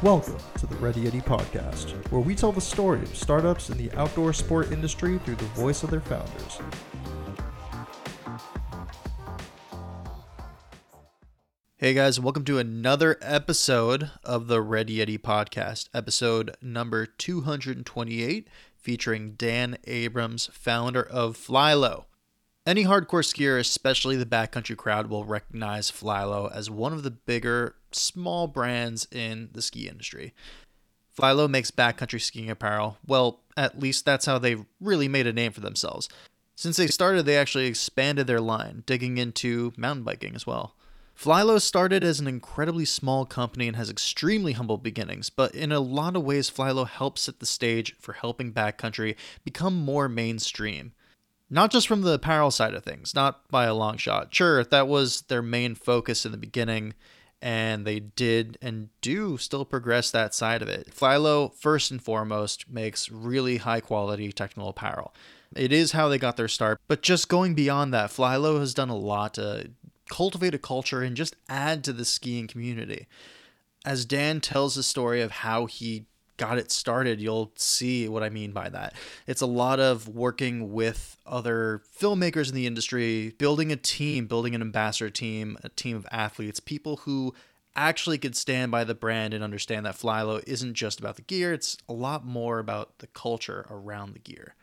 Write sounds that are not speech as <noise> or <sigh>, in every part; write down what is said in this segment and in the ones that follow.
Welcome to the Ready Yeti podcast, where we tell the story of startups in the outdoor sport industry through the voice of their founders. Hey guys, welcome to another episode of the Ready Yeti podcast, episode number 228, featuring Dan Abrams, founder of Flylow. Any hardcore skier, especially the backcountry crowd, will recognize Flylow as one of the bigger, small brands in the ski industry. Flylow makes backcountry skiing apparel. Well, at least that's how they really made a name for themselves. Since they started, they actually expanded their line, digging into mountain biking as well. Flylow started as an incredibly small company and has extremely humble beginnings, but in a lot of ways, Flylow helps set the stage for helping backcountry become more mainstream. Not just from the apparel side of things, not by a long shot. Sure, that was their main focus in the beginning, and they did and do still progress that side of it. Flylow, first and foremost, makes really high quality technical apparel. It is how they got their start, but just going beyond that, Flylow has done a lot to cultivate a culture and just add to the skiing community. As Dan tells the story of how he got it started, you'll see what I mean by that. It's a lot of working with other filmmakers in the industry, building a team, building an ambassador team, a team of athletes, people who actually could stand by the brand and understand that Flylow isn't just about the gear, it's a lot more about the culture around the gear.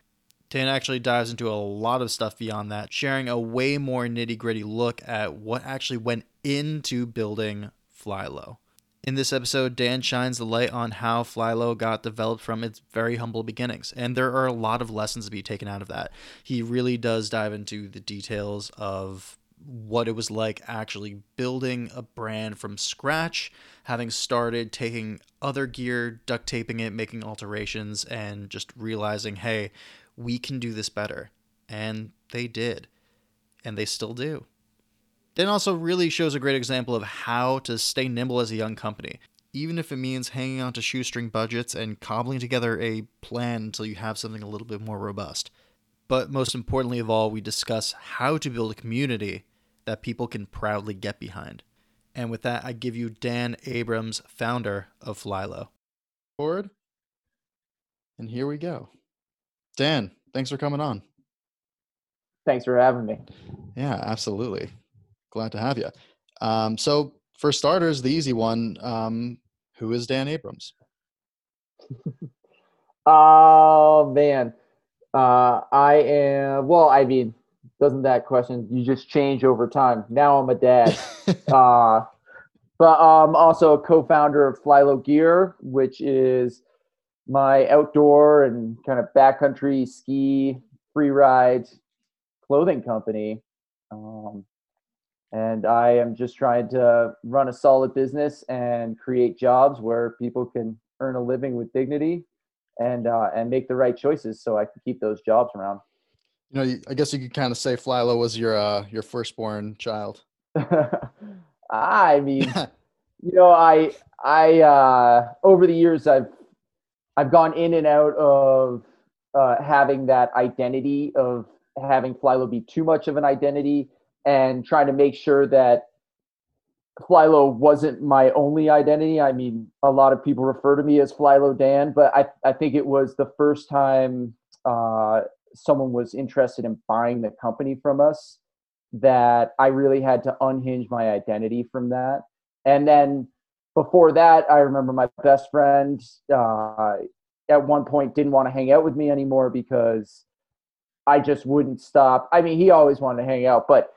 Dan actually dives into a lot of stuff beyond that, sharing a way more nitty gritty look at what actually went into building Flylow. In this episode, Dan shines the light on how Flylow got developed from its very humble beginnings, and there are a lot of lessons to be taken out of that. He really does dive into the details of what it was like actually building a brand from scratch, having started taking other gear, duct taping it, making alterations, and just realizing, hey, we can do this better. And they did. And they still do. Dan also really shows a great example of how to stay nimble as a young company, even if it means hanging on to shoestring budgets and cobbling together a plan until you have something a little bit more robust. But most importantly of all, we discuss how to build a community that people can proudly get behind. And with that, I give you Dan Abrams, founder of Flylow. Forward. And here we go. Dan, thanks for coming on. Thanks for having me. Yeah, absolutely glad to have you. Um, so, for starters, the easy one um, who is Dan Abrams? <laughs> oh, man. Uh, I am, well, I mean, doesn't that question, you just change over time. Now I'm a dad. <laughs> uh, but I'm um, also a co founder of Flylow Gear, which is my outdoor and kind of backcountry ski free ride clothing company. Um, and I am just trying to run a solid business and create jobs where people can earn a living with dignity and uh, and make the right choices so I can keep those jobs around. You know, I guess you could kind of say Flylow was your uh, your firstborn child. <laughs> I mean, you know, I I uh, over the years I've I've gone in and out of uh, having that identity of having Flylow be too much of an identity and trying to make sure that Flylow wasn't my only identity. I mean, a lot of people refer to me as Flylow Dan, but I, I think it was the first time uh, someone was interested in buying the company from us that I really had to unhinge my identity from that. And then before that, I remember my best friend uh, at one point didn't want to hang out with me anymore because I just wouldn't stop. I mean, he always wanted to hang out, but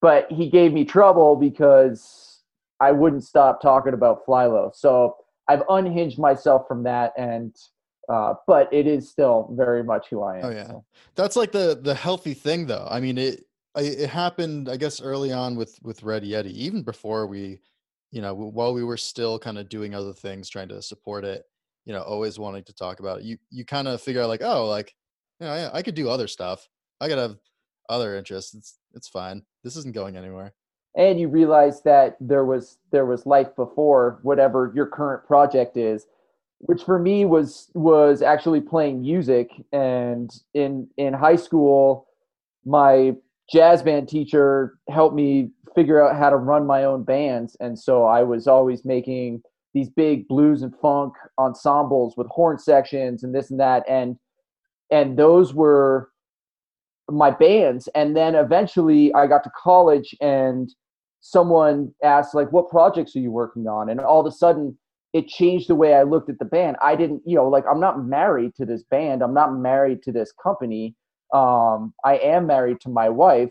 but he gave me trouble because I wouldn't stop talking about Flylow. So I've unhinged myself from that, and uh, but it is still very much who I am. Oh yeah, that's like the the healthy thing, though. I mean, it it happened, I guess, early on with with Ready Yeti, even before we, you know, while we were still kind of doing other things, trying to support it. You know, always wanting to talk about it. You you kind of figure out like, oh, like, you know, I, I could do other stuff. I have other interests. It's it's fine. This isn't going anywhere. And you realize that there was there was life before whatever your current project is, which for me was was actually playing music. And in in high school, my jazz band teacher helped me figure out how to run my own bands, and so I was always making these big blues and funk ensembles with horn sections and this and that and and those were my bands. And then eventually i got to college and someone asked like what projects are you working on? And all of a sudden it changed the way i looked at the band. I didn't you know like i'm not married to this band. I'm not married to this company. Um i am married to my wife.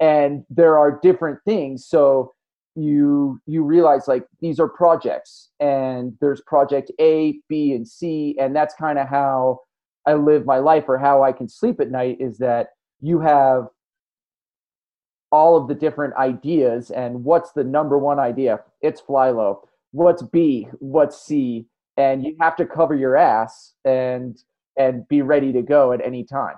And there are different things. So you you realize like these are projects and there's project a b and c. And that's kind of how i live my life or how i can sleep at night is that you have all of the different ideas and what's the number one idea? It's Flylow what's b? What's c? And you have to cover your ass and and be ready to go at any time.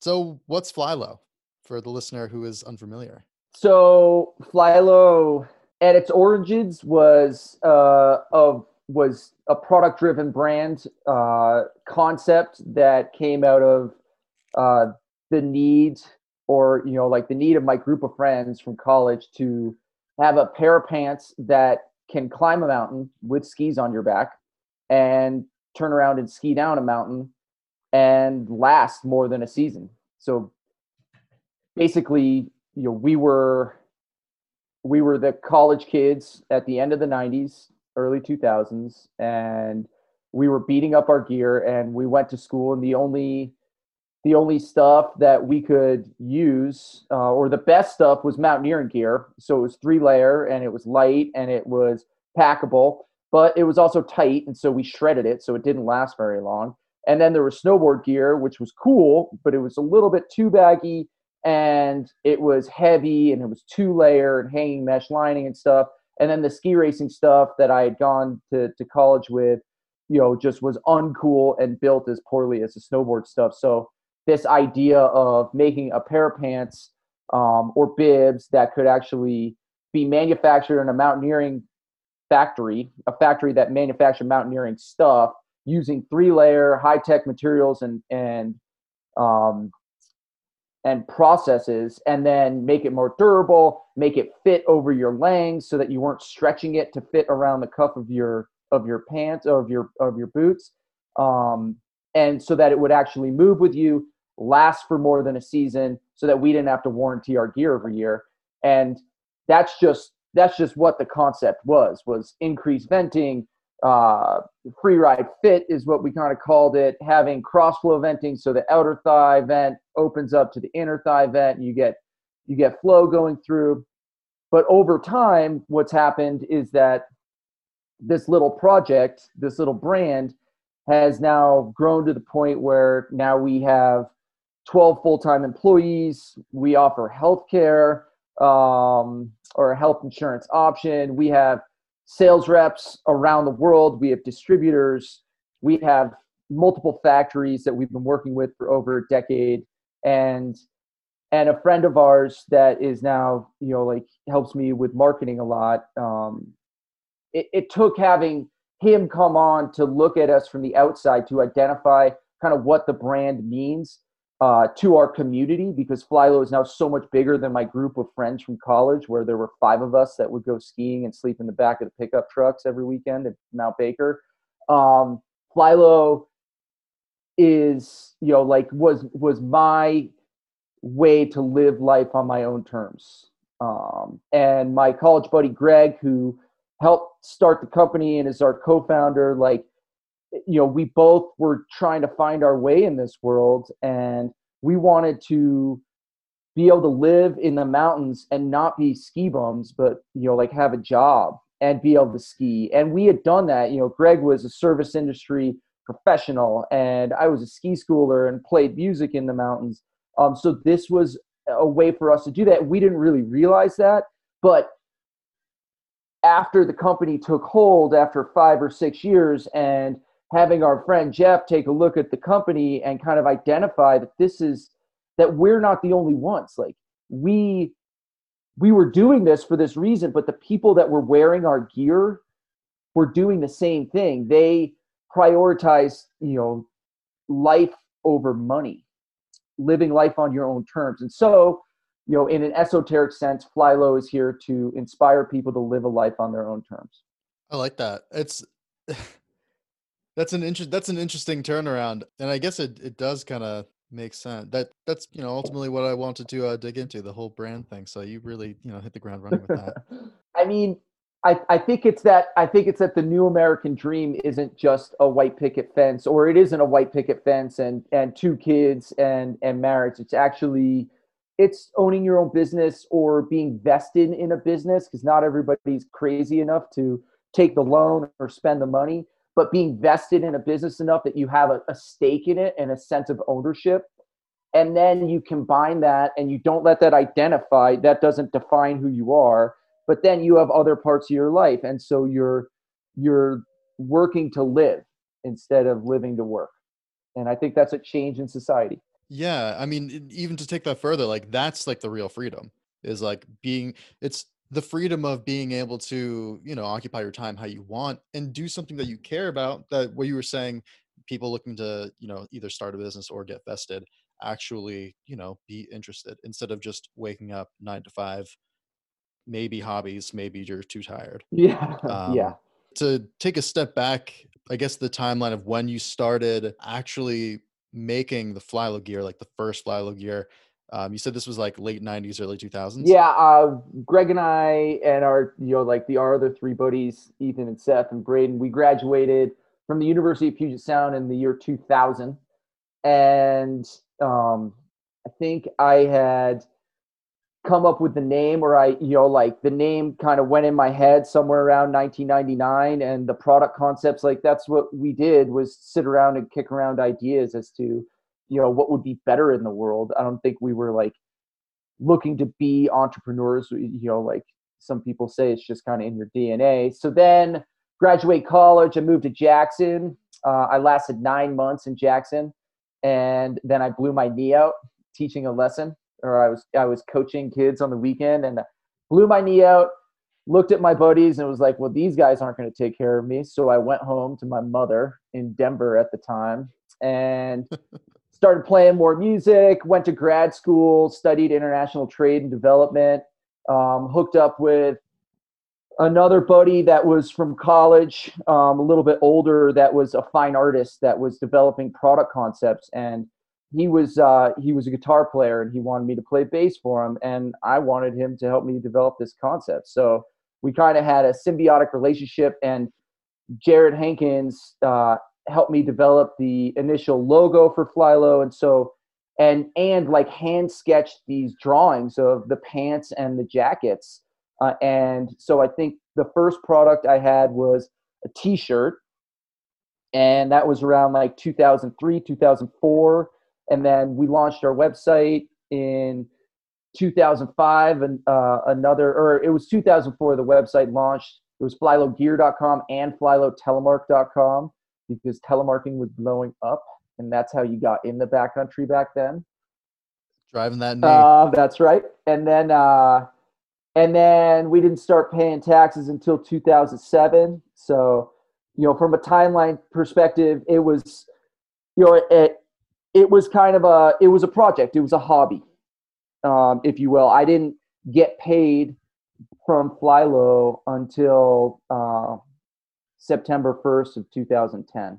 So what's Flylow for the listener who is unfamiliar? So Flylow at its origins was uh, of was a product driven brand uh, concept that came out of uh, the need or you know like the need of my group of friends from college to have a pair of pants that can climb a mountain with skis on your back and turn around and ski down a mountain and last more than a season. So basically you know we were we were the college kids at the end of the 90s early 2000s and we were beating up our gear and we went to school and the only the only stuff that we could use uh, or the best stuff was mountaineering gear so it was three layer and it was light and it was packable but it was also tight and so we shredded it so it didn't last very long and then there was snowboard gear which was cool but it was a little bit too baggy and it was heavy and it was two layer and hanging mesh lining and stuff. And then the ski racing stuff that I had gone to, to college with, you know, just was uncool and built as poorly as the snowboard stuff. So this idea of making a pair of pants um, or bibs that could actually be manufactured in a mountaineering factory, a factory that manufactured mountaineering stuff using three layer high tech materials and and um, and processes and then make it more durable make it fit over your legs so that you weren't stretching it to fit around the cuff of your of your pants of your of your boots. Um, and so that it would actually move with you last for more than a season so that we didn't have to warranty our gear every year and that's just that's just what the concept was was increased venting uh, free ride fit is what we kind of called it, having cross flow venting. So the outer thigh vent opens up to the inner thigh vent and you get, you get flow going through. But over time, what's happened is that this little project, this little brand has now grown to the point where now we have 12 full-time employees. We offer healthcare um, or health insurance option. We have sales reps around the world. We have distributors. We have multiple factories that we've been working with for over a decade, and and a friend of ours that is now you know like helps me with marketing a lot. Um, it, it took having him come on to look at us from the outside to identify kind of what the brand means uh, to our community because Flylow is now so much bigger than my group of friends from college, where there were five of us that would go skiing and sleep in the back of the pickup trucks every weekend at Mount Baker. Um, Flylow is, you know, like was was my way to live life on my own terms. Um, and my college buddy Greg, who helped start the company and is our co-founder, like you know we both were trying to find our way in this world and we wanted to be able to live in the mountains and not be ski bums but you know like have a job and be able to ski. And we had done that you know greg was a service industry professional and i was a ski schooler and played music in the mountains. Um, so this was a way for us to do that. We didn't really realize that but after the company took hold after five or six years and having our friend Jeff take a look at the company and kind of identify that this is that we're not the only ones. Like we we were doing this for this reason, but the people that were wearing our gear were doing the same thing. They prioritize, you know, life over money, living life on your own terms. And so, you know, in an esoteric sense, Flylow is here to inspire people to live a life on their own terms. I like that. It's <laughs> that's an interest that's an interesting turnaround, and I guess it it does kind of make sense. That that's you know ultimately what I wanted to uh, dig into the whole brand thing. So you really you know hit the ground running with that. <laughs> I mean, I, I think it's that I think it's that the new American dream isn't just a white picket fence, or it isn't a white picket fence and and two kids and and marriage. It's actually it's owning your own business or being vested in a business because not everybody's crazy enough to take the loan or spend the money, but being vested in a business enough that you have a, a stake in it and a sense of ownership. And then you combine that and you don't let that identify, that doesn't define who you are, but then you have other parts of your life. And so you're you're working to live instead of living to work. And I think that's a change in society. Yeah, I mean, even to take that further, like that's like the real freedom is like being it's the freedom of being able to, you know, occupy your time how you want and do something that you care about. That what you were saying, people looking to, you know, either start a business or get vested, actually, you know, be interested instead of just waking up nine to five, maybe hobbies, maybe you're too tired. Yeah. <laughs> Um, yeah. To take a step back, I guess the timeline of when you started actually making the Flylow gear, like the first Flylow gear. Um, you said this was like late '90s, early 2000s. Yeah, uh, Greg and I and our, you know, like the our other three buddies, Ethan and Seth and Braden, we graduated from the University of Puget Sound in the year 2000, and um, I think I had come up with the name or I, you know, like the name kind of went in my head somewhere around 1999 and the product concepts, like that's what we did was sit around and kick around ideas as to, you know, what would be better in the world. I don't think we were like looking to be entrepreneurs, you know, like some people say it's just kind of in your DNA. So then graduate college, I moved to Jackson. Uh, I lasted nine months in Jackson and then I blew my knee out teaching a lesson or I was I was coaching kids on the weekend and blew my knee out. Looked at my buddies and was like, "Well, these guys aren't going to take care of me." So I went home to my mother in Denver at the time and <laughs> started playing more music. Went to grad school, studied international trade and development. Um, hooked up with another buddy that was from college, um, a little bit older, that was a fine artist that was developing product concepts and he was uh, he was a guitar player and he wanted me to play bass for him and i wanted him to help me develop this concept so we kind of had a symbiotic relationship and jared hankins uh, helped me develop the initial logo for flylow and so and and like hand sketched these drawings of the pants and the jackets. Uh, and so i think the first product i had was a t-shirt. And that was around like 2003 2004 and then we launched our website in 2005 and uh, another or it was 2004 the website launched. It was flylowgear.com and flylowtelemark.com because telemarking was blowing up and that's how you got in the backcountry back then. Driving that uh, that's right. And then uh, and then we didn't start paying taxes until 2007 so you know from a timeline perspective it was you know it, it was kind of a it was a project. It was a hobby um, if you will. I didn't get paid from flylow until uh, september 1st of 2010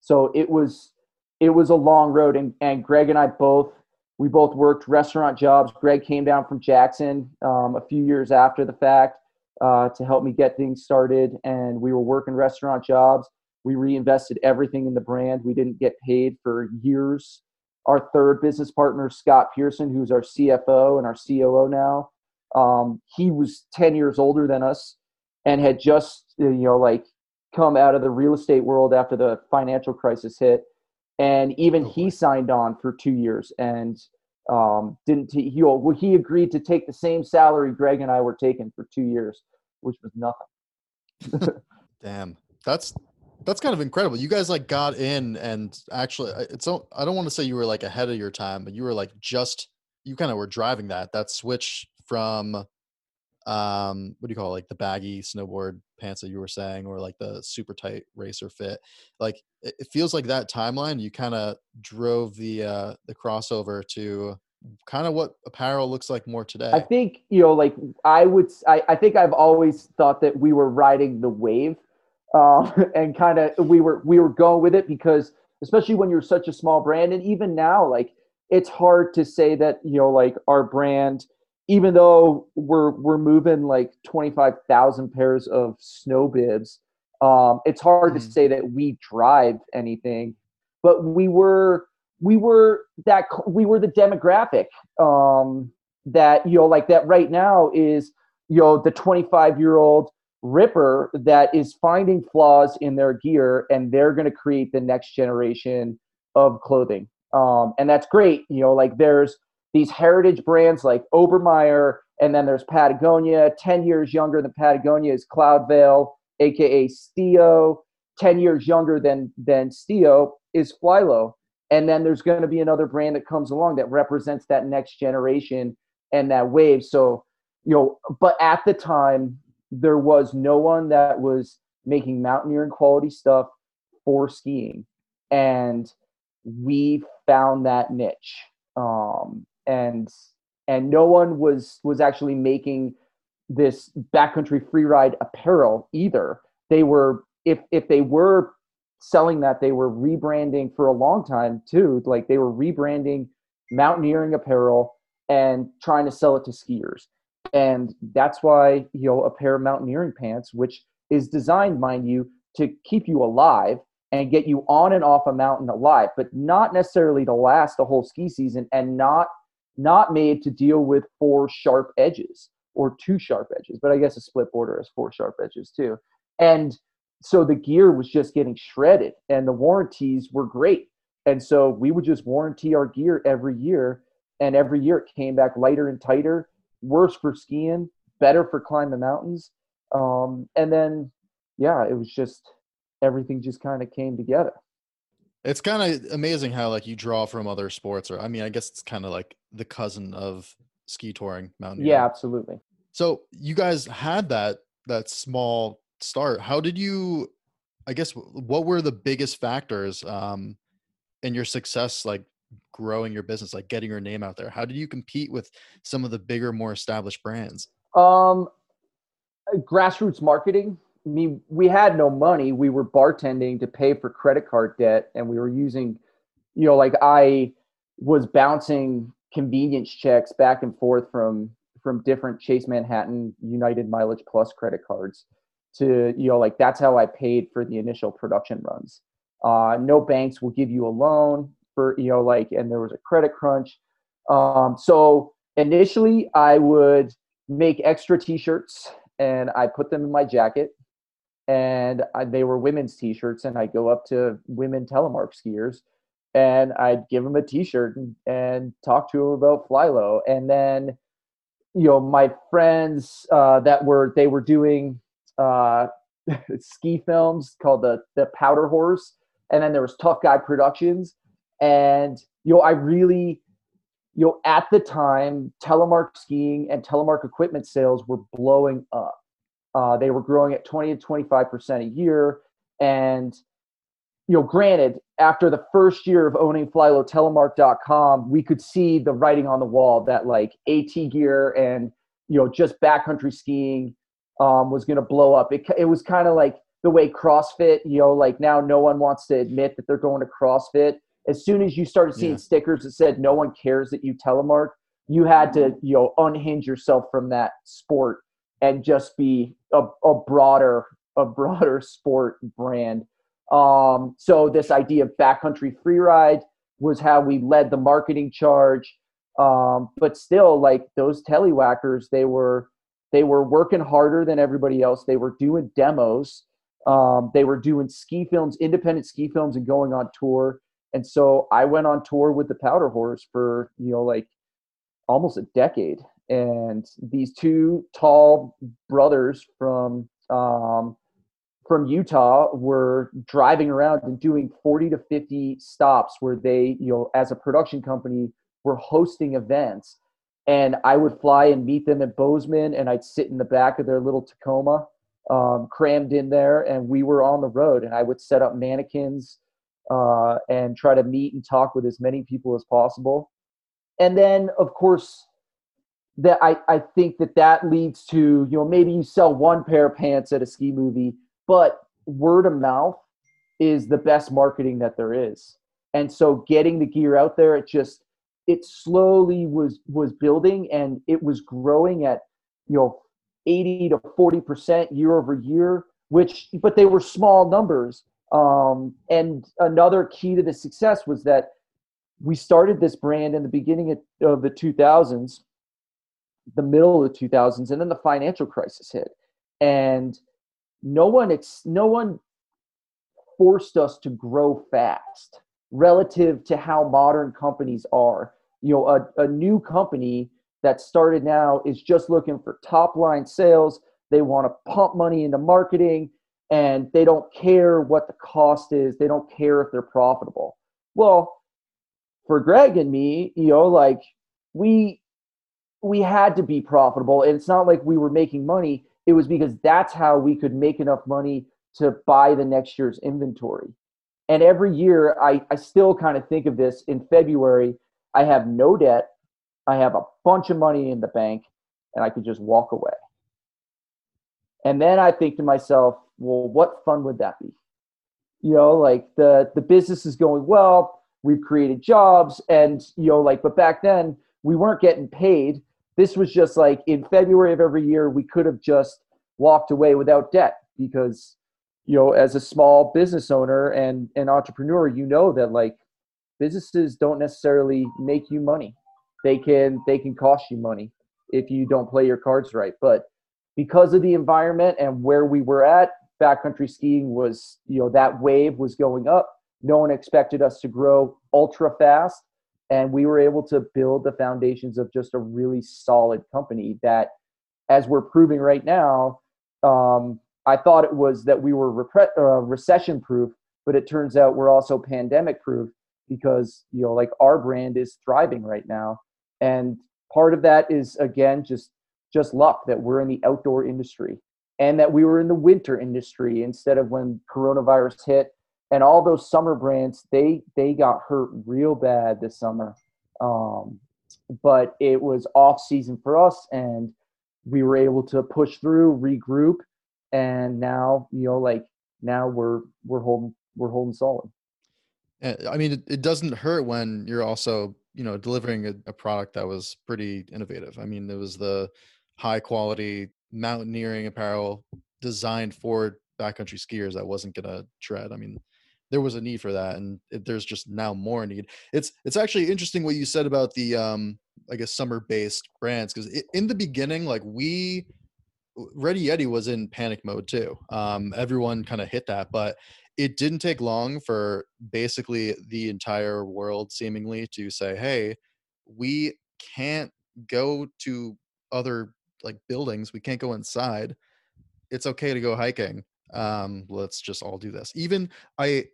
so it was it was a long road and, and greg and i both we both worked restaurant jobs greg came down from jackson um, a few years after the fact uh, to help me get things started and we were working restaurant jobs we reinvested everything in the brand. We didn't get paid for years. Our third business partner, Scott Pearson, who's our CFO and our COO now, um, he was 10 years older than us and had just, you know, like come out of the real estate world after the financial crisis hit. And even he signed on for two years and um, didn't he, he, well, he agreed to take the same salary Greg and I were taking for two years, which was nothing. <laughs> Damn, that's that's kind of incredible. You guys like got in and actually it's I don't want to say you were like ahead of your time, but you were like just you kind of were driving that that switch from um what do you call it, like the baggy snowboard pants that you were saying or like the super tight racer fit. Like it, it feels like that timeline you kind of drove the uh the crossover to kind of what apparel looks like more today. I think you know, like I would, I, I think I've always thought that we were riding the wave, uh, <laughs> and kind of we were we were going with it because especially when you're such a small brand, and even now, like it's hard to say that you know, like our brand, even though we're we're moving like twenty five thousand pairs of snow bibs, um, it's hard mm-hmm. to say that we drive anything, but we were we were that we were the demographic um, that you know like that right now is you know the 25 year old ripper that is finding flaws in their gear and they're going to create the next generation of clothing um, and that's great you know like there's these heritage brands like obermeyer and then there's patagonia 10 years younger than patagonia is cloudveil aka stio. 10 years younger than than stio is flylow and then there's going to be another brand that comes along that represents that next generation and that wave. So you know but at the time there was no one that was making mountaineering quality stuff for skiing. And we found that niche. Um, and and no one was was actually making this backcountry freeride apparel either. They were if if they were selling that they were rebranding for a long time too. Like they were rebranding mountaineering apparel and trying to sell it to skiers. And that's why you know a pair of mountaineering pants which is designed mind you to keep you alive and get you on and off a mountain alive but not necessarily to last a whole ski season and not not made to deal with four sharp edges or two sharp edges but i guess a splitboarder has four sharp edges too. And so the gear was just getting shredded and the warranties were great. And so we would just warranty our gear every year and every year it came back lighter and tighter worse for skiing better for climbing the mountains. Um, and then yeah it was just everything just kind of came together it's kind of amazing how like you draw from other sports or i mean i guess it's kind of like the cousin of ski touring mountain yeah absolutely. So you guys had that that small start. How did you i guess what were the biggest factors um in your success like growing your business like getting your name out there? How did you compete with some of the bigger more established brands? Um grassroots marketing mean, we had no money. We were bartending to pay for credit card debt, and we were using, you know, like I was bouncing convenience checks back and forth from from different Chase Manhattan United Mileage Plus credit cards to you know like that's how I paid for the initial production runs. Uh, no banks will give you a loan for you know like and there was a credit crunch. Um, so initially I would make extra T-shirts and I put them in my jacket and I, they were women's T-shirts and I'd go up to women telemark skiers and I'd give them a T-shirt and, and talk to them about Flylow and then you know my friends uh, that were they were doing uh, <laughs> ski films called the the Powderwhores, and then there was Tough Guy Productions, and you know I really you know at the time telemark skiing and telemark equipment sales were blowing up. Uh, they were growing at 20 to 25 percent a year, and you know, granted, after the first year of owning FlyLowTelemark.com, we could see the writing on the wall that like AT gear and you know just backcountry skiing um, was going to blow up. It, it was kind of like the way CrossFit, you know, like now no one wants to admit that they're going to CrossFit. As soon as you started seeing yeah. stickers that said no one cares that you telemark, you had to, you know, unhinge yourself from that sport and just be a, a broader, a broader <laughs> sport brand. Um, so this idea of backcountry freeride was how we led the marketing charge. Um, but still, like those telewhackers, they were they were working harder than everybody else. They were doing demos. Um, they were doing ski films, independent ski films, and going on tour. And so I went on tour with the Powderwhores for you know like almost a decade. And these two tall brothers from um, from Utah were driving around and doing 40 to 50 stops where they, you know, as a production company, were hosting events and I would fly and meet them at Bozeman, and I'd sit in the back of their little Tacoma, um, crammed in there, and we were on the road. And I would set up mannequins uh, and try to meet and talk with as many people as possible. and then of course that I, I think that that leads to you know maybe you sell one pair of pants at a ski movie but word of mouth is the best marketing that there is. And so getting the gear out there it just it slowly was was building and it was growing at you know 80 to 40 percent year over year which but they were small numbers. Um, and another key to the success was that we started this brand in the beginning of, of the 2000s the middle of the 2000s and then the financial crisis hit. And no one it's no one forced us to grow fast relative to how modern companies are. You know a, a new company that started now is just looking for top line sales. They want to pump money into marketing and they don't care what the cost is. They don't care if they're profitable. Well for greg and me you know like we we had to be profitable. And it's not like we were making money. It was because that's how we could make enough money to buy the next year's inventory. And every year i, I still kind of think of this. In february i have no debt. I have a bunch of money in the bank and i could just walk away. And then i think to myself well what fun would that be? You know like the the business is going well. We've created jobs. And you know like but back then we weren't getting paid this was just like in February of every year, we could have just walked away without debt because, you know, as a small business owner and an entrepreneur, you know that like businesses don't necessarily make you money. They can they can cost you money if you don't play your cards right. But because of the environment and where we were at, backcountry skiing was, you know, that wave was going up. No one expected us to grow ultra fast and we were able to build the foundations of just a really solid company that as we're proving right now um, i thought it was that we were repre- uh, recession proof but it turns out we're also pandemic proof because you know like our brand is thriving right now. And part of that is again just just luck that we're in the outdoor industry and that we were in the winter industry instead of when coronavirus hit and all those summer brands they they got hurt real bad this summer. Um, but it was off season for us and we were able to push through regroup and now you know like now we're we're holding we're holding solid. I mean it, doesn't hurt when you're also you know delivering a, a product that was pretty innovative. I mean it was the high quality mountaineering apparel designed for backcountry skiers that wasn't going to tread. I mean there was a need for that and it, there's just now more need. It's it's actually interesting what you said about the um i guess summer based brands because in the beginning like we ready yeti was in panic mode too um everyone kind of hit that but it didn't take long for basically the entire world seemingly to say hey we can't go to other like buildings we can't go inside. It's okay to go hiking. Um let's just all do this. Even i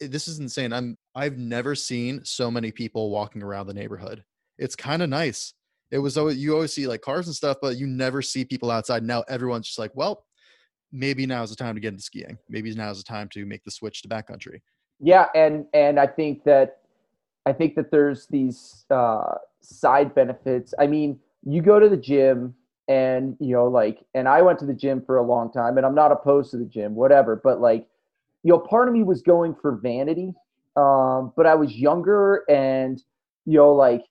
this is insane. I'm I've never seen so many people walking around the neighborhood. It's kind of nice. It was always you always see like cars and stuff, but you never see people outside. Now everyone's just like, well, maybe now's the time to get into skiing. Maybe now's the time to make the switch to backcountry. Yeah, and and I think that I think that there's these uh, side benefits. I mean, you go to the gym and you know like and I went to the gym for a long time and I'm not opposed to the gym, whatever, but like you know, part of me was going for vanity, um, but I was younger and, you know, like,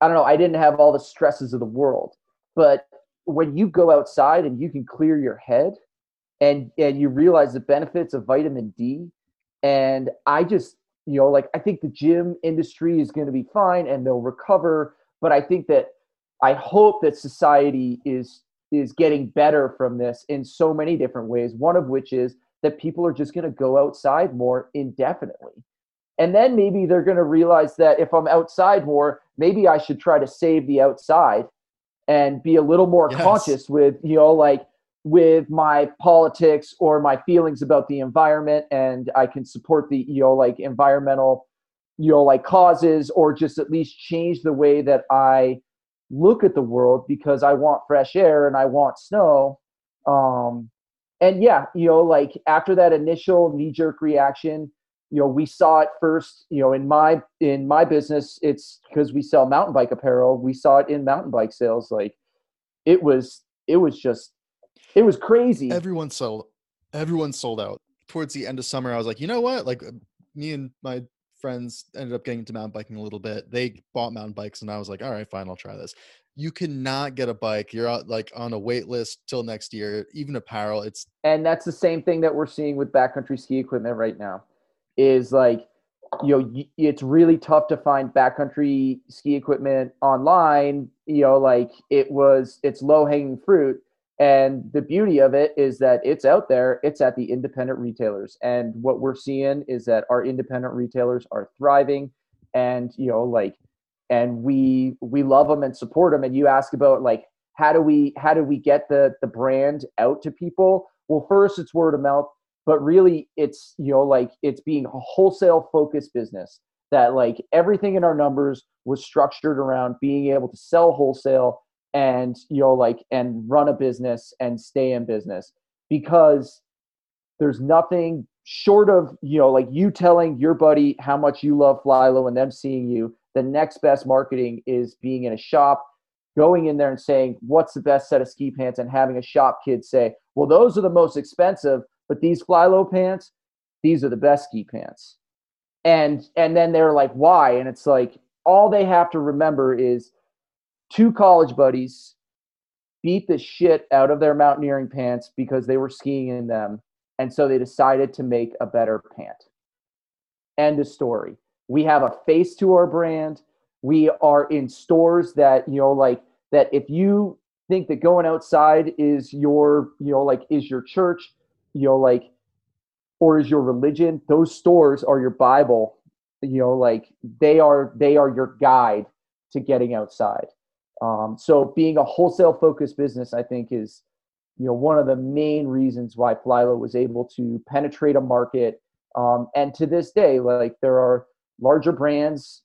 I don't know, I didn't have all the stresses of the world. But when you go outside and you can clear your head and and you realize the benefits of vitamin D, and I just, you know, like I think the gym industry is going to be fine and they'll recover, but I think that I hope that society is is getting better from this in so many different ways. One of which is that people are just going to go outside more indefinitely. And then maybe they're going to realize that if I'm outside more, maybe I should try to save the outside and be a little more yes. conscious with, you know, like with my politics or my feelings about the environment and I can support the, you know, like environmental, you know, like causes or just at least change the way that I look at the world because I want fresh air and I want snow. Um, and yeah, you know, like after that initial knee jerk reaction, you know we saw it first you know in my in my business it's because we sell mountain bike apparel. We saw it in mountain bike sales. Like it was it was just it was crazy. Everyone sold everyone sold out. Towards the end of summer i was like you know what? Like uh, me and my friends ended up getting into mountain biking a little bit. They bought mountain bikes and i was like all right fine i'll try this you cannot get a bike you're out like on a wait list till next year even apparel it's and that's the same thing that we're seeing with backcountry ski equipment right now is like you know it's really tough to find backcountry ski equipment online you know like it was it's low hanging fruit and the beauty of it is that it's out there it's at the independent retailers and what we're seeing is that our independent retailers are thriving and you know like and we we love them and support them and you ask about like how do we how do we get the the brand out to people? Well first it's word of mouth but really it's you know like it's being a wholesale focused business that like everything in our numbers was structured around being able to sell wholesale and you know like and run a business and stay in business. Because there's nothing short of you know like you telling your buddy how much you love flylow and them seeing you the next best marketing is being in a shop going in there and saying what's the best set of ski pants and having a shop kid say well those are the most expensive but these Flylow pants, these are the best ski pants. And and then they're like, why? And it's like all they have to remember is two college buddies beat the shit out of their mountaineering pants because they were skiing in them. And so they decided to make a better pant. End of story. We have a face to our brand. We are in stores that, you know, like that if you think that going outside is your, you know, like is your church, you know like or is your religion those stores are your bible. You know like they are they are your guide to getting outside. Um, so being a wholesale focused business i think is you know one of the main reasons why flylow was able to penetrate a market. Um, and to this day like there are larger brands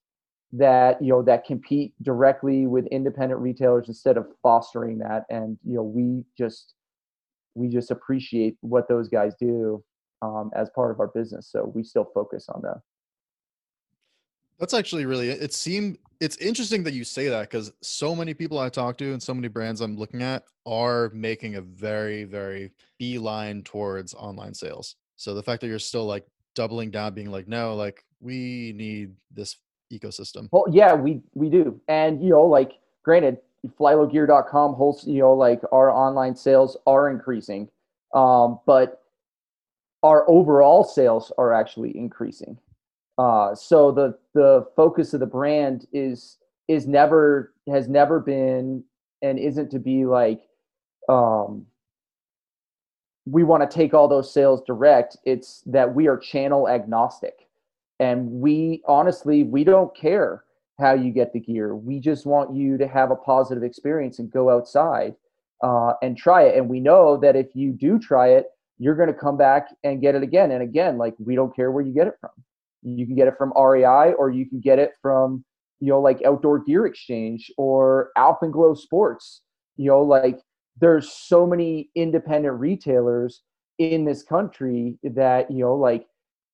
that you know that compete directly with independent retailers instead of fostering that and you know we just we just appreciate what those guys do um, as part of our business. So we still focus on them. That's actually really it seemed it's interesting that you say that because so many people I talk to and so many brands I'm looking at are making a very, very beeline towards online sales. So the fact that you're still like doubling down, being like, no, like we need this ecosystem. Well, yeah, we we do. And you know, like granted, flylowgear.com holds you know like our online sales are increasing um, but our overall sales are actually increasing uh, so the the focus of the brand is is never has never been and isn't to be like um, we want to take all those sales direct it's that we are channel agnostic and we honestly we don't care how you get the gear. We just want you to have a positive experience and go outside uh, and try it. And we know that if you do try it, you're going to come back and get it again and again. Like we don't care where you get it from. You can get it from REI or you can get it from you know like Outdoor Gear Exchange or Alpenglow Sports. You know like there's so many independent retailers in this country that you know like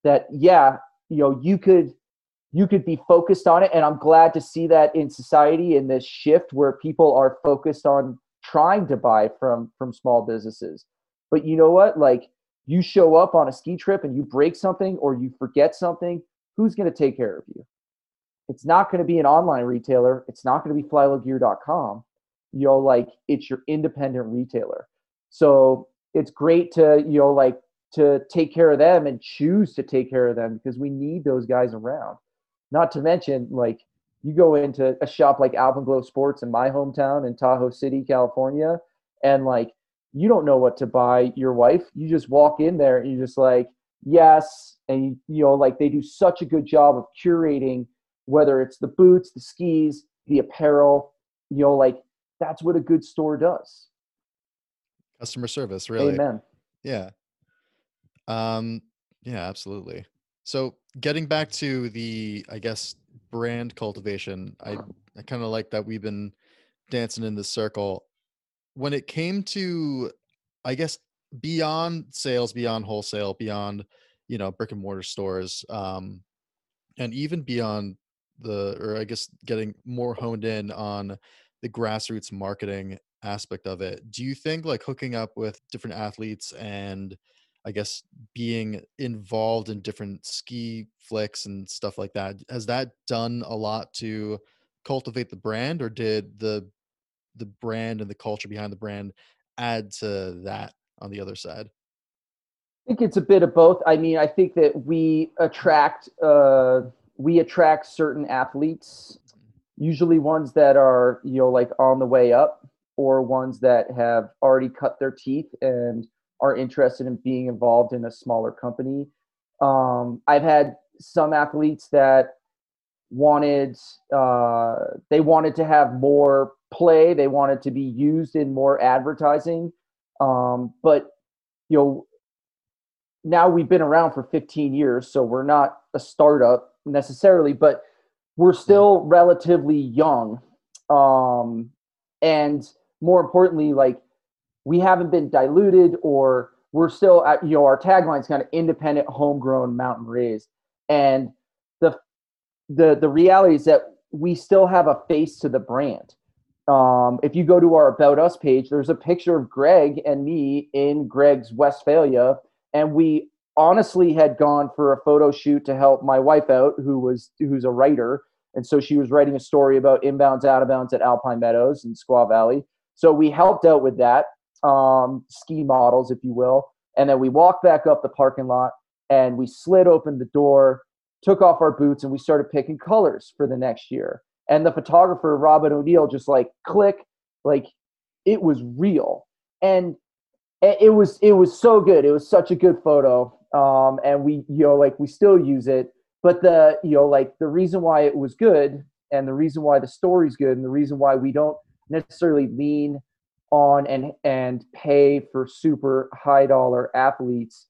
that yeah you know you could you could be focused on it. And i'm glad to see that in society in this shift where people are focused on trying to buy from from small businesses. But you know what? Like you show up on a ski trip and you break something or you forget something who's going to take care of you? It's not going to be an online retailer. It's not going to be flylowgear.com you know like it's your independent retailer. So it's great to you know like to take care of them and choose to take care of them because we need those guys around not to mention, like you go into a shop like Alpenglow Sports in my hometown in Tahoe City, California, and like you don't know what to buy your wife. You just walk in there and you're just like, yes. And you, you know, like they do such a good job of curating whether it's the boots, the skis, the apparel, you know, like that's what a good store does. Customer service, really. Amen. Yeah. Um, yeah, absolutely. So getting back to the, I guess, brand cultivation, I, I kind of like that we've been dancing in this circle. When it came to, I guess, beyond sales, beyond wholesale, beyond you know brick and mortar stores um, and even beyond the or i guess getting more honed in on the grassroots marketing aspect of it do you think like hooking up with different athletes and i guess being involved in different ski flicks and stuff like that has that done a lot to cultivate the brand or did the the brand and the culture behind the brand add to that on the other side? I think it's a bit of both. I mean, I think that we attract uh, we attract certain athletes, usually ones that are you know like on the way up, or ones that have already cut their teeth and are interested in being involved in a smaller company. Um, I've had some athletes that wanted uh, they wanted to have more play. They wanted to be used in more advertising. Um, but you know, now we've been around for 15 years, so we're not a startup necessarily, but we're still relatively young. Um, and more importantly, like we haven't been diluted or we're still at, you know, our tagline is kind of independent, homegrown, mountain raised. And the the the reality is that we still have a face to the brand. Um, if you go to our about us page there's a picture of greg and me in greg's Westfalia. And we honestly had gone for a photo shoot to help my wife out who was who's a writer. And so she was writing a story about inbounds out of bounds at alpine meadows in squaw valley. So we helped out with that um, ski models if you will and then we walked back up the parking lot and we slid open the door took off our boots and we started picking colors for the next year and the photographer Robin O'Neill just like click, like it was real, and it was it was so good. It was such a good photo, um, and we you know like we still use it. But the you know like the reason why it was good, and the reason why the story's good, and the reason why we don't necessarily lean on and and pay for super high dollar athletes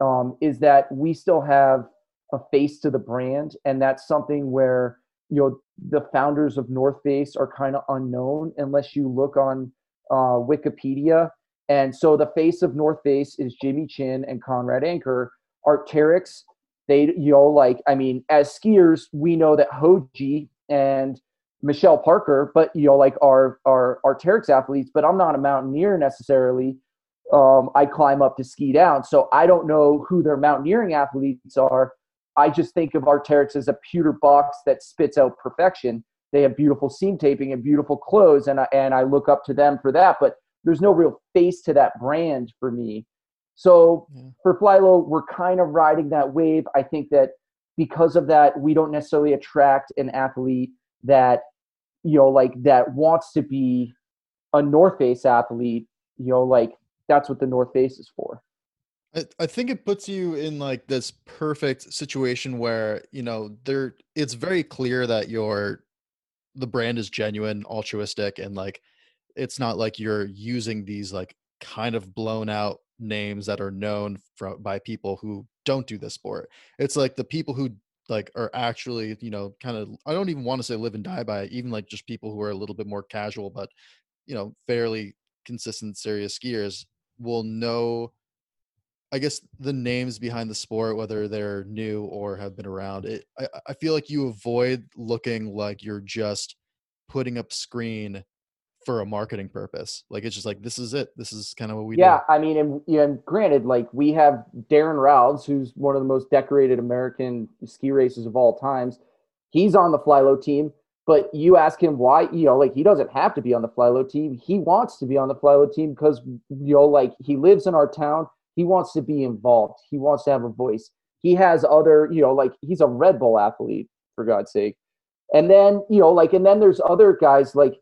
um, is that we still have a face to the brand, and that's something where you know the founders of North Face are kind of unknown unless you look on uh, Wikipedia. And so the face of North Face is Jimmy Chin and Conrad Anker. Arc'teryx, they you know like I mean as skiers we know that Hoji and Michelle Parker, but you know like our our Arc'teryx athletes. But I'm not a mountaineer necessarily. Um, I climb up to ski down, so I don't know who their mountaineering athletes are. I just think of Arc'teryx as a pewter box that spits out perfection. They have beautiful seam taping and beautiful clothes, and I, and I look up to them for that. But there's no real face to that brand for me. So yeah. for Flylow, we're kind of riding that wave. I think that because of that, we don't necessarily attract an athlete that you know like that wants to be a North Face athlete. You know, like that's what the North Face is for. I, I think it puts you in like this perfect situation where you know there it's very clear that your the brand is genuine altruistic and like it's not like you're using these like kind of blown out names that are known from by people who don't do this sport it's like the people who like are actually you know kind of i don't even want to say live and die by it even like just people who are a little bit more casual but you know fairly consistent serious skiers will know I guess the names behind the sport, whether they're new or have been around, it I, I feel like you avoid looking like you're just putting up screen for a marketing purpose. Like it's just like this is it. This is kind of what we yeah, do. I mean, and, yeah, and granted, like we have Daron Rahlves, who's one of the most decorated American ski racers of all times. He's on the Flylow team, but you ask him why, you know, like he doesn't have to be on the Flylow team. He wants to be on the Flylow team because you know, like he lives in our town he wants to be involved. He wants to have a voice. He has other, you know, like he's a Red Bull athlete for God's sake. And then, you know, like, and then there's other guys like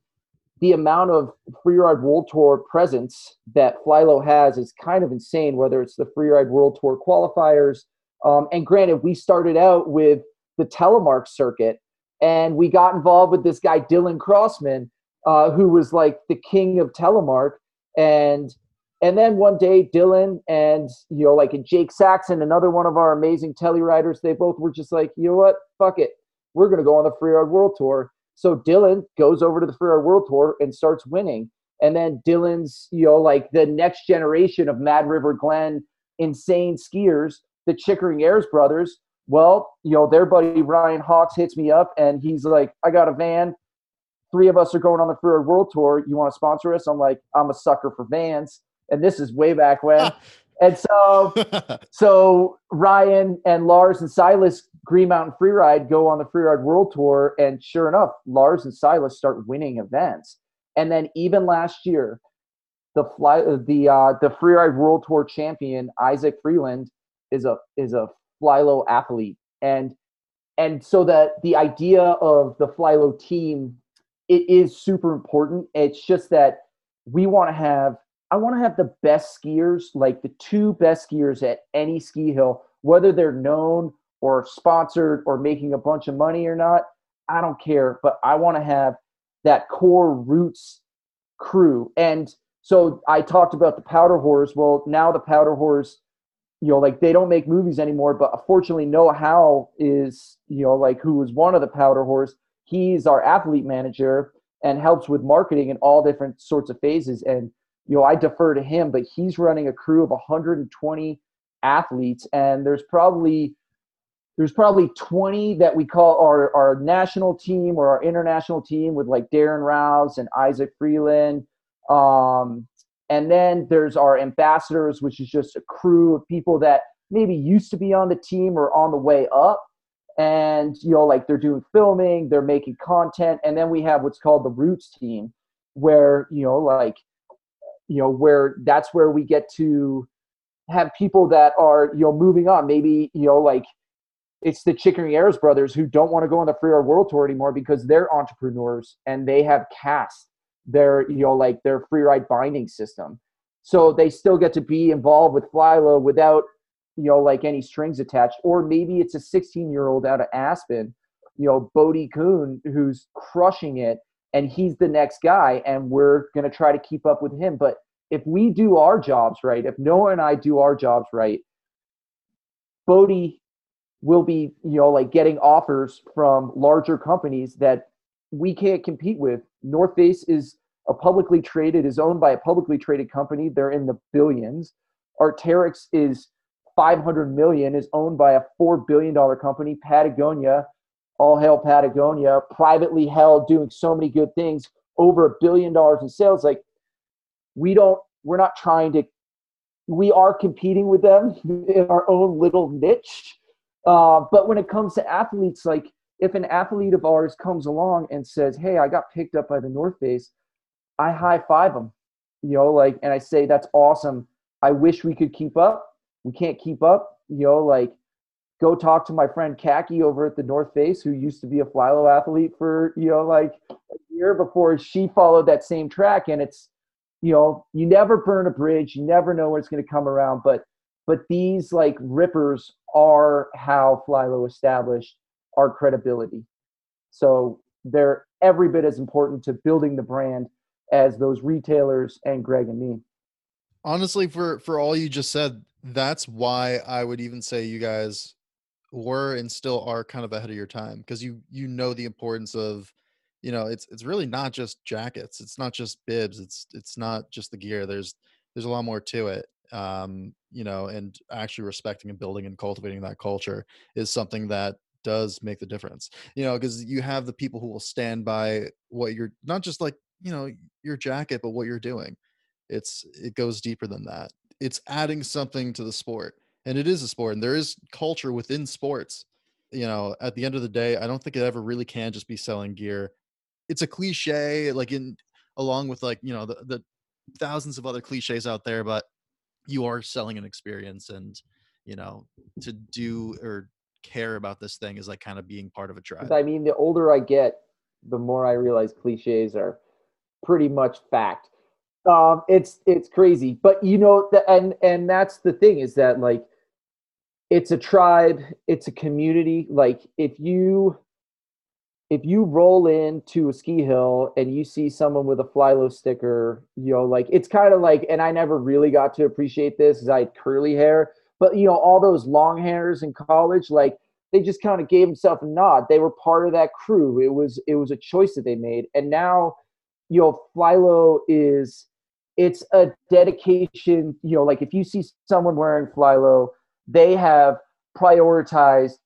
the amount of Freeride World Tour presence that Flylow has is kind of insane. Whether it's the Freeride World Tour qualifiers, um, and granted, we started out with the telemark circuit, and we got involved with this guy Dylan Crossman, uh, who was like the king of telemark, and and then one day, Dylan and you know, like Jake Saxon, another one of our amazing telly riders, they both were just like, you know what, fuck it, we're gonna go on the Freeride World Tour. So Dylan goes over to the Freeride World Tour and starts winning. And then Dylan's, you know, like the next generation of Mad River Glen insane skiers the Chickering Ayers brothers, well, you know, their buddy Ryan Hawks hits me up and he's like, I got a van. Three of us are going on the Freeride World Tour. You want to sponsor us? I'm like, I'm a sucker for vans. And this is way back when. <laughs> and so, <laughs> so Ryan and Lars and Silas Green Mountain Freeride go on the Freeride World Tour. And sure enough, Lars and Silas start winning events. And then even last year, the fly the uh, the freeride world tour champion Isaac Freeland is a is a Flylow athlete, and and so that the idea of the Flylow team it is super important. It's just that we want to have I want to have the best skiers, like the two best skiers at any ski hill, whether they're known or sponsored or making a bunch of money or not. I don't care, but I want to have that core roots crew. And so I talked about the Powderwhores. Well, now the Powderwhores, you know, like they don't make movies anymore, but unfortunately, Noah Howell is, you know, like who was one of the Powderwhores. He's our athlete manager and helps with marketing in all different sorts of phases. And, you know, I defer to him, but he's running a crew of 120 athletes, and there's probably there's probably 20 that we call our, our national team or our international team with like Daron Rahlves and Isaac Freeland. Um, and then there's our ambassadors, which is just a crew of people that maybe used to be on the team or on the way up. And, you know, like they're doing filming, they're making content. And then we have what's called the Roots team, where, you know, like, you know, where that's where we get to have people that are, you know, moving on. Maybe, you know, like it's the Chickering Ayers brothers who don't want to go on the Freeride World Tour anymore because they're entrepreneurs and they have cast their you know like their Freeride binding system. So they still get to be involved with Flylow without you know like any strings attached. Or maybe it's a 16 year old out of Aspen, you know, Bodie Kuhn who's crushing it and he's the next guy and we're gonna try to keep up with him. But if we do our jobs right, if Noah and I do our jobs right, Bodie will be, you know, like getting offers from larger companies that we can't compete with. North Face is a publicly traded, is owned by a publicly traded company. They're in the billions. Arc'teryx is 500 million, is owned by a four billion dollar company. Patagonia, all hail Patagonia, privately held, doing so many good things, over a billion dollars in sales. Like we don't, we're not trying to. We are competing with them <laughs> in our own little niche uh, but when it comes to athletes, like if an athlete of ours comes along and says, "Hey, I got picked up by the North Face," I high five them, you know, like, and I say, "That's awesome. I wish we could keep up. We can't keep up, you know, like." Go talk to my friend Kaki over at the North Face, who used to be a Flylow athlete for you know like a year before she followed that same track, and it's you know you never burn a bridge, you never know when it's going to come around, but but these like rippers are how Flylow established our credibility. So they're every bit as important to building the brand as those retailers and Greg and me. Honestly, for for all you just said, that's why I would even say you guys were and still are kind of ahead of your time because you you know the importance of you know it's it's really not just jackets it's not just bibs it's it's not just the gear there's there's a lot more to it um, you know, and actually respecting and building and cultivating that culture is something that does make the difference. You know, because you have the people who will stand by what you're not just like, you know, your jacket, but what you're doing. It's it goes deeper than that. It's adding something to the sport. And it is a sport, and there is culture within sports. You know, at the end of the day, I don't think it ever really can just be selling gear. It's a cliche, like in along with like, you know, the, the thousands of other cliches out there, but you are selling an experience and you know to do or care about this thing is like kind of being part of a tribe i mean the older i get the more i realize cliches are pretty much fact um it's it's crazy but you know the, and and that's the thing is that like it's a tribe it's a community like if you if you roll into a ski hill and you see someone with a Flylow sticker, you know, like it's kind of like, and I never really got to appreciate this because I had curly hair, but you know, all those long hairs in college, like they just kind of gave themselves a nod. They were part of that crew. It was it was a choice that they made, and now, you know, Flylow is it's a dedication. You know, like if you see someone wearing Flylow, they have prioritized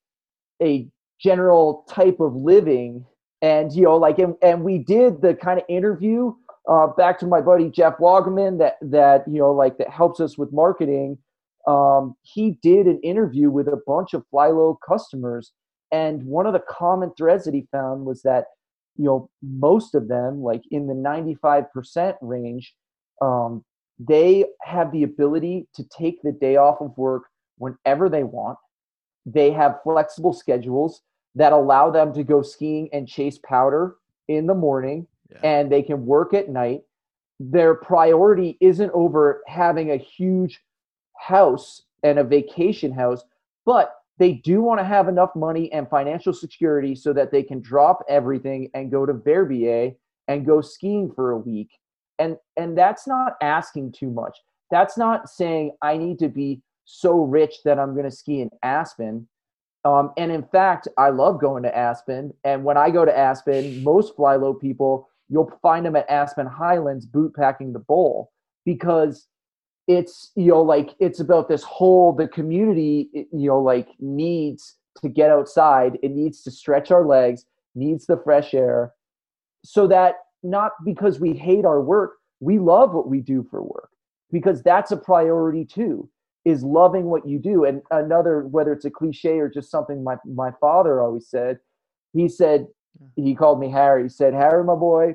a general type of living. And you know like and, and we did the kind of interview uh, back to my buddy jeff wagaman that that you know like that helps us with marketing. Um, he did an interview with a bunch of flylow customers. And one of the common threads that he found was that you know most of them like in the 95% range um, they have the ability to take the day off of work whenever they want they have flexible schedules that allow them to go skiing and chase powder in the morning yeah. and they can work at night their priority isn't over having a huge house and a vacation house but they do want to have enough money and financial security so that they can drop everything and go to Verbier and go skiing for a week. And and that's not asking too much. That's not saying I need to be so rich that I'm going to ski in Aspen. Um, and in fact, I love going to Aspen. And when I go to Aspen, most Flylow people, you'll find them at Aspen Highlands boot packing the bowl because it's you know like it's about this whole the community you know like needs to get outside it needs to stretch our legs needs the fresh air so that not because we hate our work we love what we do for work because that's a priority too is loving what you do and another whether it's a cliche or just something my my father always said he said he called me harry he said harry my boy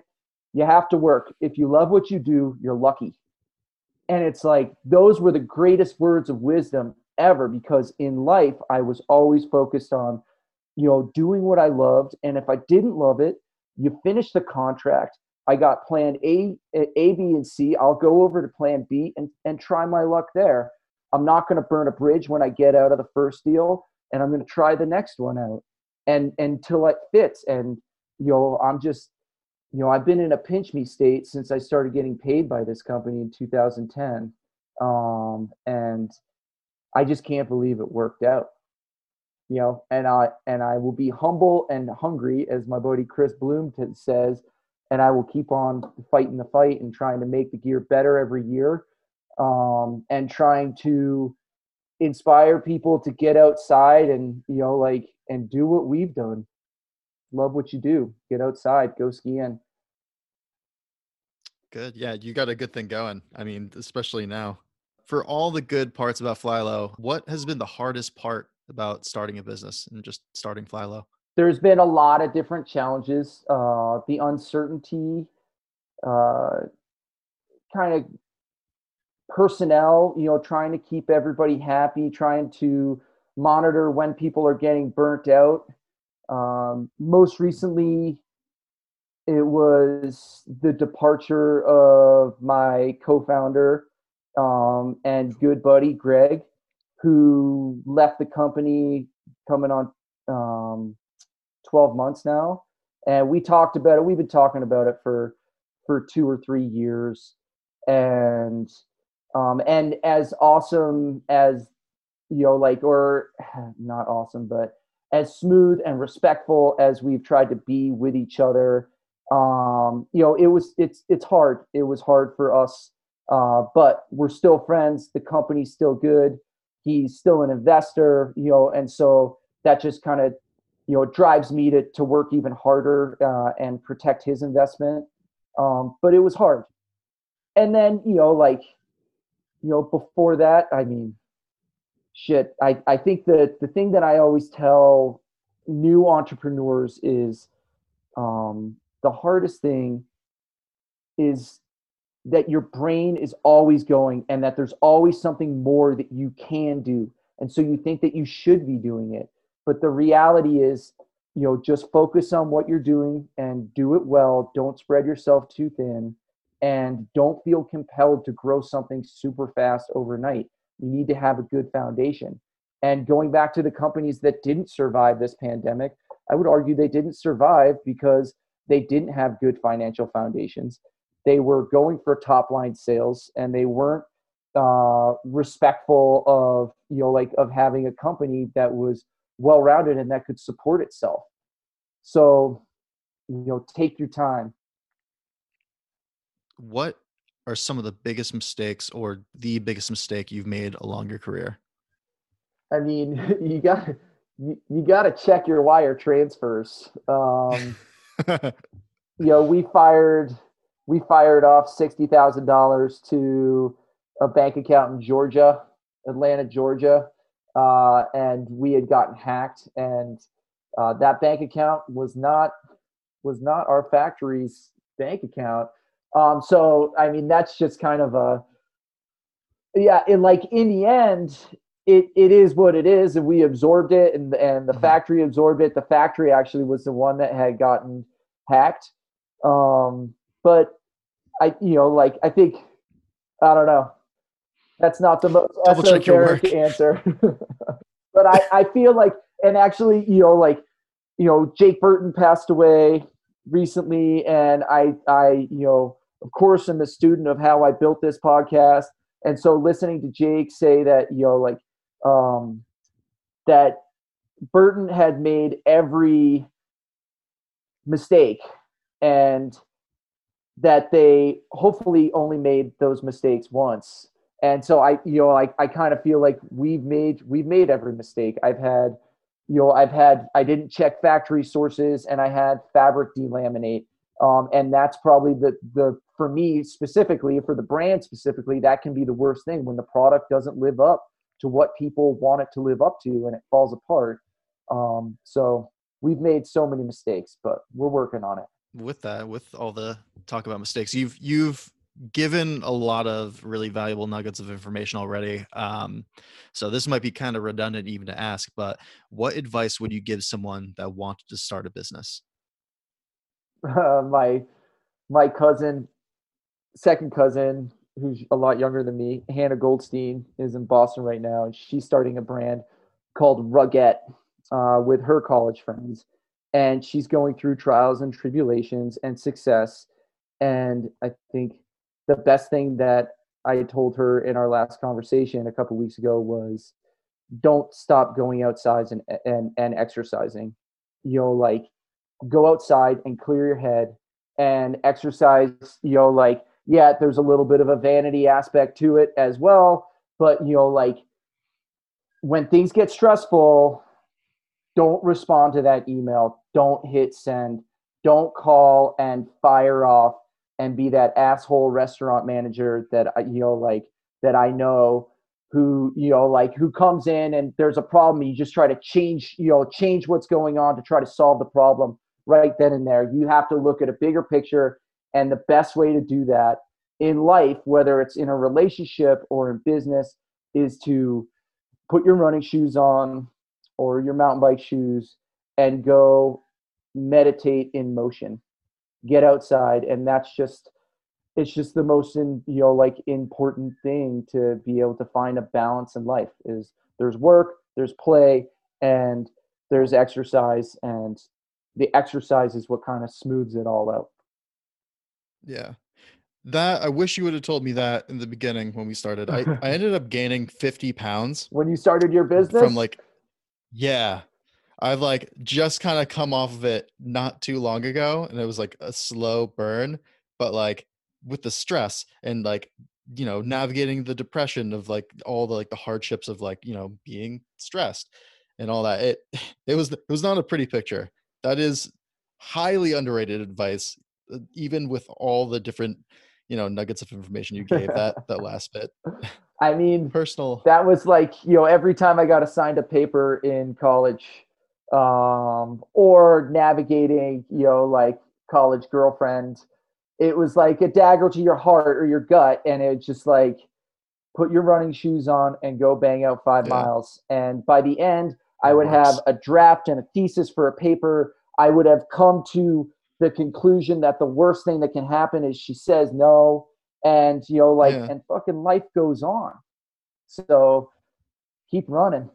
you have to work if you love what you do you're lucky and it's like those were the greatest words of wisdom ever because in life I was always focused on, you know, doing what I loved. And if I didn't love it, you finish the contract. I got plan A, A, B, and C. I'll go over to plan B and, and try my luck there. I'm not going to burn a bridge when I get out of the first deal, and I'm going to try the next one out, and until it fits. And you know, I'm just you know, I've been in a pinch me state since I started getting paid by this company in 2010. Um, and I just can't believe it worked out. You know, and I and I will be humble and hungry, as my buddy Chris Bloom says, and I will keep on fighting the fight and trying to make the gear better every year, um, and trying to inspire people to get outside and you know like and do what we've done. Love what you do. Get outside, go skiing. Good. Yeah, you got a good thing going. I mean, especially now. For all the good parts about Flylow, what has been the hardest part about starting a business and just starting Flylow? There's been a lot of different challenges. Uh, the uncertainty, uh, kind of personnel, you know, trying to keep everybody happy, trying to monitor when people are getting burnt out. Um, most recently, it was the departure of my co-founder um, and good buddy Greg, who left the company coming on um, 12 months now. And we talked about it. We've been talking about it for for two or three years, and um, and as awesome as you know, like or <sighs> not awesome, but as smooth and respectful as we've tried to be with each other um, you know, it was it's it's hard. It was hard for us, uh, but we're still friends. The company's still good. He's still an investor, you know, and so that just kind of you know drives me to to work even harder uh, and protect his investment. Um, but it was hard. And then you know, like you know, before that, I mean, shit. I I think that the thing that I always tell new entrepreneurs is um, the hardest thing is that your brain is always going and that there's always something more that you can do and so you think that you should be doing it but the reality is you know just focus on what you're doing and do it well don't spread yourself too thin and don't feel compelled to grow something super fast overnight you need to have a good foundation and going back to the companies that didn't survive this pandemic i would argue they didn't survive because they didn't have good financial foundations. They were going for top line sales and they weren't uh, respectful of you know like of having a company that was well rounded and that could support itself. So you know take your time. What are some of the biggest mistakes or the biggest mistake you've made along your career? I mean, <laughs> you got you, you got to check your wire transfers. Um, <laughs> you know, we fired we fired off sixty thousand dollars to a bank account in Georgia, Atlanta, Georgia, uh, and we had gotten hacked, and uh, that bank account was not was not our factory's bank account. Um, so I mean, that's just kind of a yeah. And like in the end, it it is what it is, and we absorbed it, and and the mm-hmm. factory absorbed it. The factory actually was the one that had gotten hacked. Um, but I, you know, like I think I don't know. That's not the most esoteric answer, <laughs> but I I feel like, and actually, you know, like you know, Jake Burton passed away recently, and I I you know, of course, am a student of how I built this podcast, and so listening to Jake say that you know, like um, that Burton had made every mistake and that they hopefully only made those mistakes once. And so I, you know, I, I kind of feel like we've made we've made every mistake. I've had, you know, I've had I didn't check factory sources and I had fabric delaminate. Um, and that's probably the the for me specifically for the brand specifically that can be the worst thing when the product doesn't live up to what people want it to live up to and it falls apart. Um, so we've made so many mistakes, but we're working on it. With that, with all the talk about mistakes, you've you've given a lot of really valuable nuggets of information already. Um, so this might be kind of redundant even to ask, but what advice would you give someone that wanted to start a business? Uh, <laughs> my my cousin, second cousin, who's a lot younger than me, Hannah Goldstein, is in Boston right now, and she's starting a brand called Ruggette uh, with her college friends. And she's going through trials and tribulations and success. And I think the best thing that I told her in our last conversation a couple weeks ago was don't stop going outside and, and, and exercising. You know, like go outside and clear your head and exercise, you know, like yeah, there's a little bit of a vanity aspect to it as well. But, you know, like when things get stressful, don't respond to that email. Don't hit send. Don't call and fire off and be that asshole restaurant manager that, you know, like that I know who you know like who comes in and there's a problem you just try to change you know change what's going on to try to solve the problem right then and there you have to look at a bigger picture and the best way to do that in life, whether it's in a relationship or in business, is to put your running shoes on or your mountain bike shoes and go meditate in motion. Get outside. And that's just, it's just the most in, you know like important thing to be able to find a balance in life is there's work there's play and there's exercise and the exercise is what kind of smooths it all out yeah. That I wish you would have told me that in the beginning when we started. I, I <laughs> ended up gaining 50 pounds when you started your business from like yeah. I've like just kind of come off of it not too long ago and it was like a slow burn, but like with the stress and like you know navigating the depression of like all the like the hardships of like you know being stressed and all that it <sighs> it was it was not a pretty picture that is highly underrated advice uh, even with all the different you know nuggets of information you gave that <laughs> that last bit. I mean personal. that was like you know every time i got assigned a paper in college um or navigating you know like college girlfriend it was like a dagger to your heart or your gut and it just like put your running shoes on and go bang out five yeah. miles. And by the end i would have a draft and a thesis for a paper. I would have come to the conclusion that the worst thing that can happen is she says no and you know like yeah. and fucking life goes on. So keep running.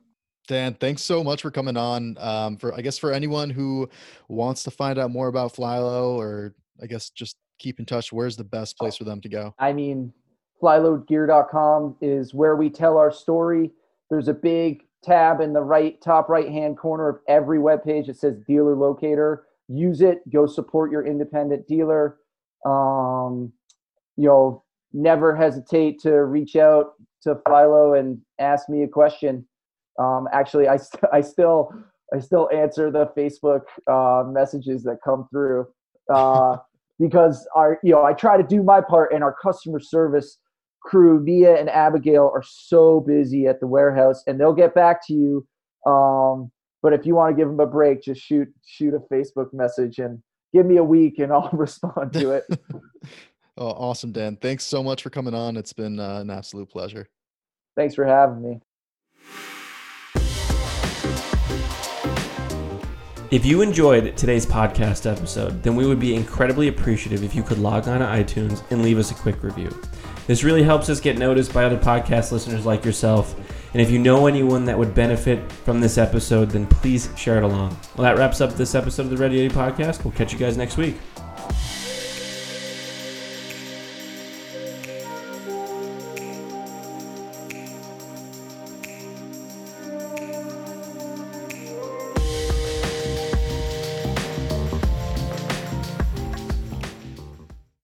Dan thanks so much for coming on. Um, for i guess for anyone who wants to find out more about flylow or i guess just keep in touch where's the best place for them to go? I mean flylowgear.com is where we tell our story. There's a big tab in the right top right hand corner of every web page that says dealer locator use it go support your independent dealer. Um, you know never hesitate to reach out to Flylow and ask me a question. Um, actually, I st- I still I still answer the Facebook uh, messages that come through uh, <laughs> because our you know I try to do my part, and our customer service crew, Mia and Abigail, are so busy at the warehouse, and they'll get back to you. Um, but if you want to give them a break, just shoot shoot a Facebook message and give me a week, and <laughs> I'll respond to it. <laughs> oh, awesome, Dan! Thanks so much for coming on. It's been uh, an absolute pleasure. Thanks for having me. If you enjoyed today's podcast episode, then we would be incredibly appreciative if you could log on to iTunes and leave us a quick review. This really helps us get noticed by other podcast listeners like yourself. And if you know anyone that would benefit from this episode, then please share it along. Well, that wraps up this episode of the Ready Eddie podcast. We'll catch you guys next week.